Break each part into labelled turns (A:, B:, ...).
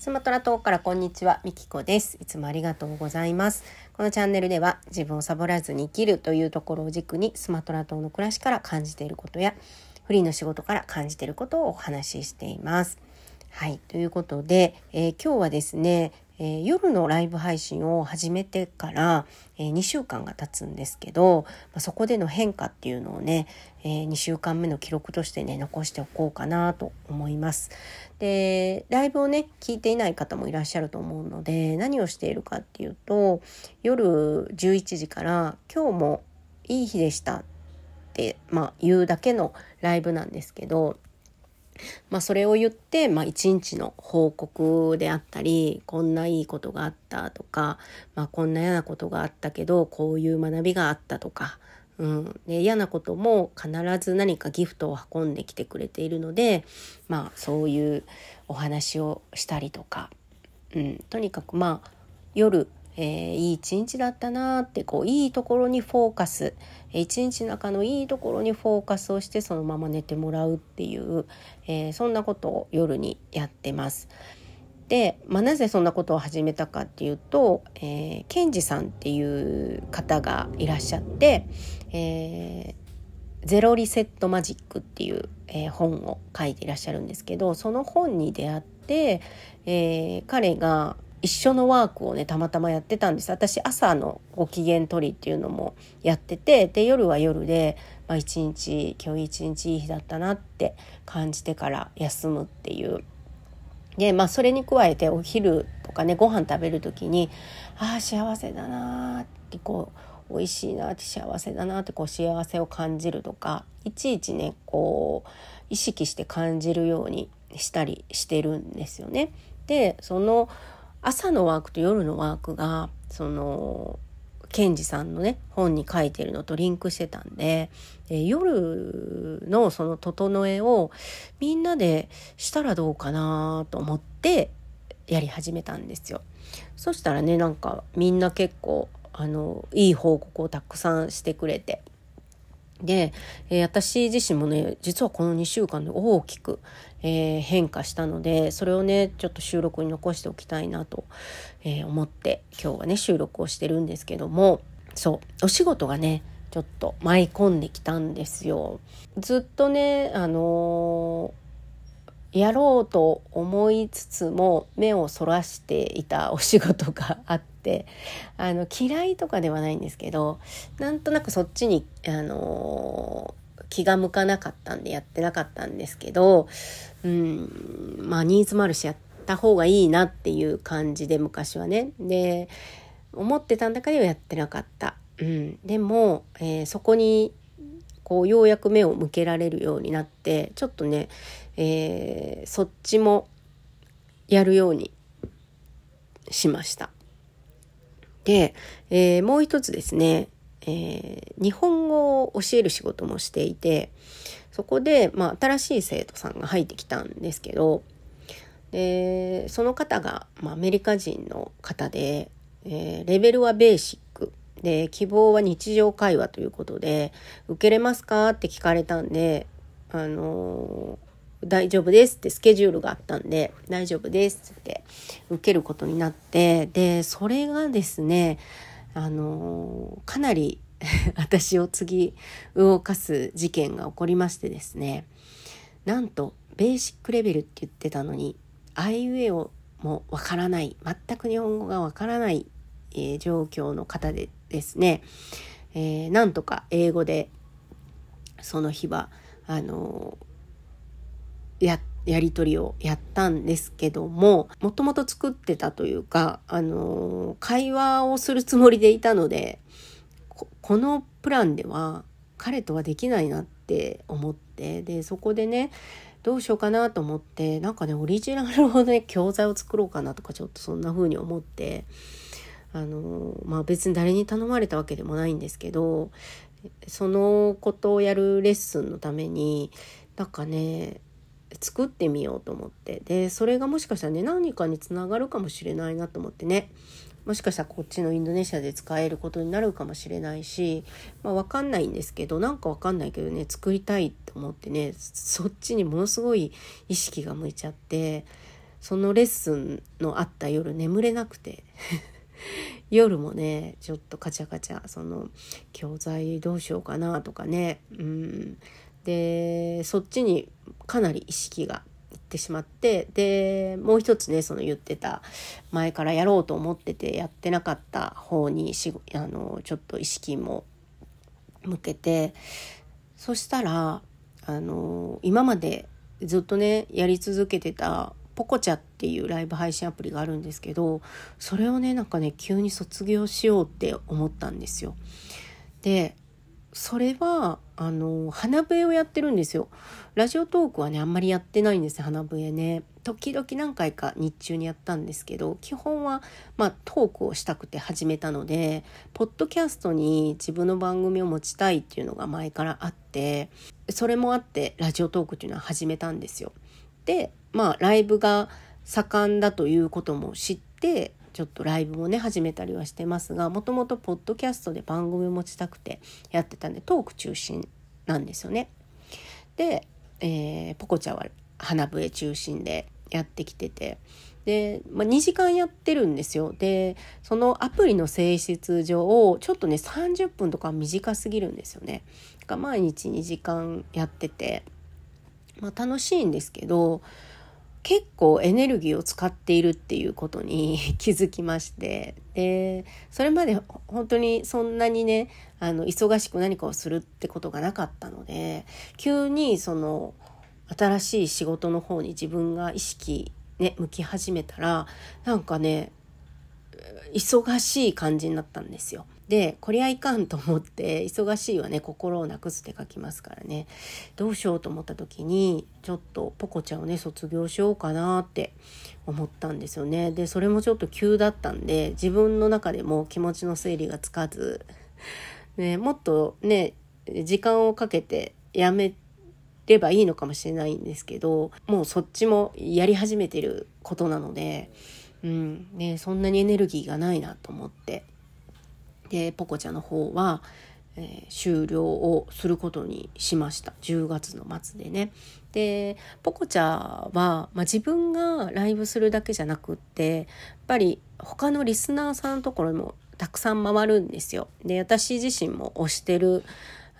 A: スマトラ島からこんにちは、みきこです。いつもありがとうございます。このチャンネルでは自分をサボらずに生きるというところを軸にスマトラ島の暮らしから感じていることやフリーの仕事から感じていることをお話ししています。はい、ということで、えー、今日はですね、えー、夜のライブ配信を始めてから、えー、2週間が経つんですけど、まあ、そこでの変化っていうのをね、えー、2週間目の記録としてね残しておこうかなと思います。でライブをね聞いていない方もいらっしゃると思うので何をしているかっていうと夜11時から「今日もいい日でした」って、まあ、言うだけのライブなんですけどまあ、それを言って、まあ、一日の報告であったりこんないいことがあったとか、まあ、こんな嫌なことがあったけどこういう学びがあったとか、うん、で嫌なことも必ず何かギフトを運んできてくれているので、まあ、そういうお話をしたりとか、うん、とにかくまあ夜えー、いい一日だったなってこういいところにフォーカス一日の中のいいところにフォーカスをしてそのまま寝てもらうっていう、えー、そんなことを夜にやってます。で、まあ、なぜそんなことを始めたかっていうと、えー、ケンジさんっていう方がいらっしゃって、えー、ゼロリセットマジックっていう、えー、本を書いていらっしゃるんですけどその本に出会って、えー、彼が一緒のワークをねたまたまやってたんです私朝のご機嫌取りっていうのもやっててで夜は夜で、まあ、一日今日一日いい日だったなって感じてから休むっていうでまあそれに加えてお昼とかねご飯食べる時にああ幸せだなってこう美味しいなって幸せだなってこう幸せを感じるとかいちいちねこう意識して感じるようにしたりしてるんですよね。でその朝のワークと夜のワークがそのケンジさんのね本に書いてるのとリンクしてたんで、え夜のその整えをみんなでしたらどうかなと思ってやり始めたんですよ。そしたらねなんかみんな結構あのいい報告をたくさんしてくれてで、えー、私自身もね実はこの2週間で大きく、えー、変化したのでそれをねちょっと収録に残しておきたいなと、えー、思って今日はね収録をしてるんですけどもそうお仕事がねちょっと舞い込んできたんですよ。ずっとねあのやろうと思いつつも目をそらしていたお仕事があってあの嫌いとかではないんですけどなんとなくそっちに、あの気が向かなかったんでやってなかったんですけど、うん、まあニーズもあるしやった方がいいなっていう感じで昔はねで思ってたんだかではやってなかった。うん、でも、えー、そこにこうようやく目を向けられるようになってちょっとね、えー、そっちもやるようにしました。で、えー、もう一つですね、えー、日本語を教える仕事もしていてそこで、まあ、新しい生徒さんが入ってきたんですけどでその方が、まあ、アメリカ人の方で、えー、レベルはベーシックで希望は日常会話ということで受けれますかって聞かれたんであの大丈夫ですってスケジュールがあったんで大丈夫ですって受けることになってでそれがですねあのかなり 私を次動かす事件が起こりましてですねなんとベーシックレベルって言ってたのにあいうえおもわからない全く日本語がわからない、えー、状況の方でですね、えー、なんとか英語でその日はあのややり取りをやったんですけどももともと作ってたというかあの会話をするつもりでいたのでこのプランでは彼とはできないなって思ってでそこでねどうしようかなと思ってなんかねオリジナルのね教材を作ろうかなとかちょっとそんな風に思ってあのまあ別に誰に頼まれたわけでもないんですけどそのことをやるレッスンのためになんかね作ってみようと思って。でそれがもしかしたらね何かにつながるかもしれないなと思ってね。もしかしたらこっちのインドネシアで使えることになるかもしれないし、まあ、分かんないんですけどなんか分かんないけどね作りたいと思ってねそっちにものすごい意識が向いちゃってそのレッスンのあった夜眠れなくて。夜もねちょっとカチャカチャその教材どうしようかなとかね。うん。でそっちにかなり意識がいってしまってでもう一つねその言ってた前からやろうと思っててやってなかった方にしあのちょっと意識も向けてそしたらあの今までずっとねやり続けてたポコチャっていうライブ配信アプリがあるんですけどそれをねなんかね急に卒業しようって思ったんですよ。でそれはあの花笛をやってるんですよ。ラジオトークはねあんまりやってないんです花笛ね。時々何回か日中にやったんですけど基本はまあトークをしたくて始めたのでポッドキャストに自分の番組を持ちたいっていうのが前からあってそれもあってラジオトークっていうのは始めたんですよ。でまあライブが盛んだということも知ってちょっとライブもね始めたりはしてますがもともとポッドキャストで番組を持ちたくてやってたんでトーク中心なんですよね。で、えー、ポコちゃんは花笛中心でやってきててで、まあ、2時間やってるんですよでそのアプリの性質上ちょっとね30分とか短すぎるんですよね。毎日2時間やってて、まあ、楽しいんですけど結構エネルギーを使っているっていうことに 気づきまして。でそれまで本当にそんなにねあの忙しく何かをするってことがなかったので急にその新しい仕事の方に自分が意識ね向き始めたらなんかね忙しい感じになったんですよ。でこりゃいかんと思って忙しいはね心をなくすって書きますからねどうしようと思った時にちょっとポコちゃんをね卒業しようかなって思ったんですよねでそれもちょっと急だったんで自分の中でも気持ちの整理がつかず、ね、もっとね時間をかけてやめればいいのかもしれないんですけどもうそっちもやり始めてることなので、うんね、そんなにエネルギーがないなと思ってでポコちゃんの方は、えー、終了をすることにしました10月の末でね。でポコちゃんは、まあ、自分がライブするだけじゃなくってやっぱり他のリスナーさんのところにもたくさん回るんですよ。で私自身も推してる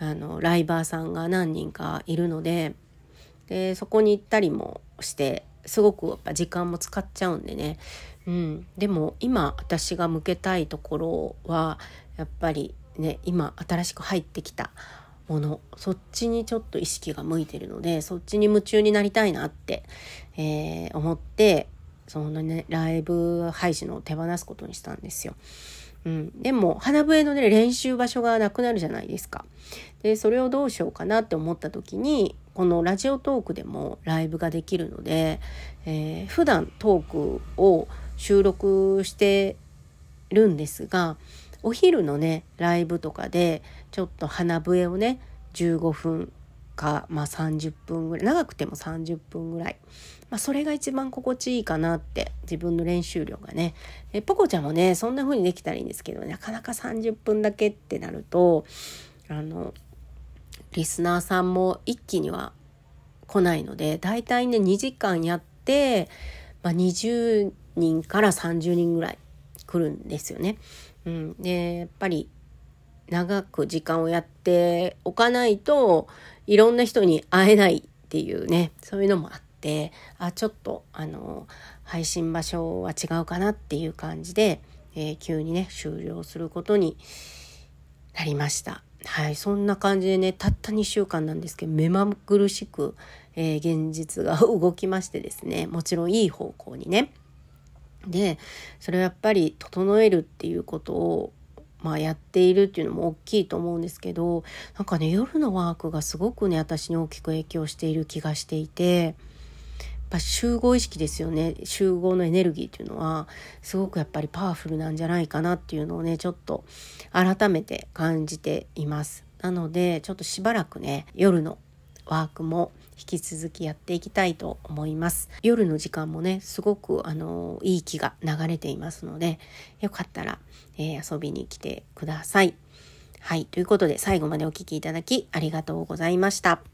A: あのライバーさんが何人かいるのででそこに行ったりもしてすごくやっぱ時間も使っちゃうんでねうん、でも今私が向けたいところはやっぱりね今新しく入ってきたものそっちにちょっと意識が向いてるのでそっちに夢中になりたいなって、えー、思ってそのねライブ配信を手放すことにしたんですよ。うん、でも花笛のね練習場所がなくなるじゃないですか。でそれをどうしようかなって思った時にこのラジオトークでもライブができるので、えー、普段トークを収録してるんですがお昼のねライブとかでちょっと花笛をね15分か、まあ、30分ぐらい長くても30分ぐらい、まあ、それが一番心地いいかなって自分の練習量がね。えポコちゃんもねそんな風にできたらいいんですけどなかなか30分だけってなるとあのリスナーさんも一気には来ないのでだいたいね2時間やって、まあ、20人から30人ぐらい来るんですよね。うん、でやっぱり長く時間をやっておかないといろんな人に会えないっていうねそういうのもあってあちょっとあの配信場所は違うかなっていう感じで、えー、急にね終了することになりました。はい、そんな感じでねたった2週間なんですけど目まぐるしく、えー、現実が動きましてですねもちろんいい方向にね。でそれはやっぱり整えるっていうことをまあ、やっているっていうのも大きいと思うんですけどなんかね夜のワークがすごくね私に大きく影響している気がしていてぱ集合意識ですよね。集合のエネルギーっていうのはすごくやっぱりパワフルなんじゃないかなっていうのをねちょっと改めて感じています。なのでちょっとしばらくね夜のワークも引き続きやっていきたいと思います。夜の時間もねすごくあのいい気が流れていますのでよかったら、えー、遊びに来てください。はい。ということで最後までお聴きいただきありがとうございました。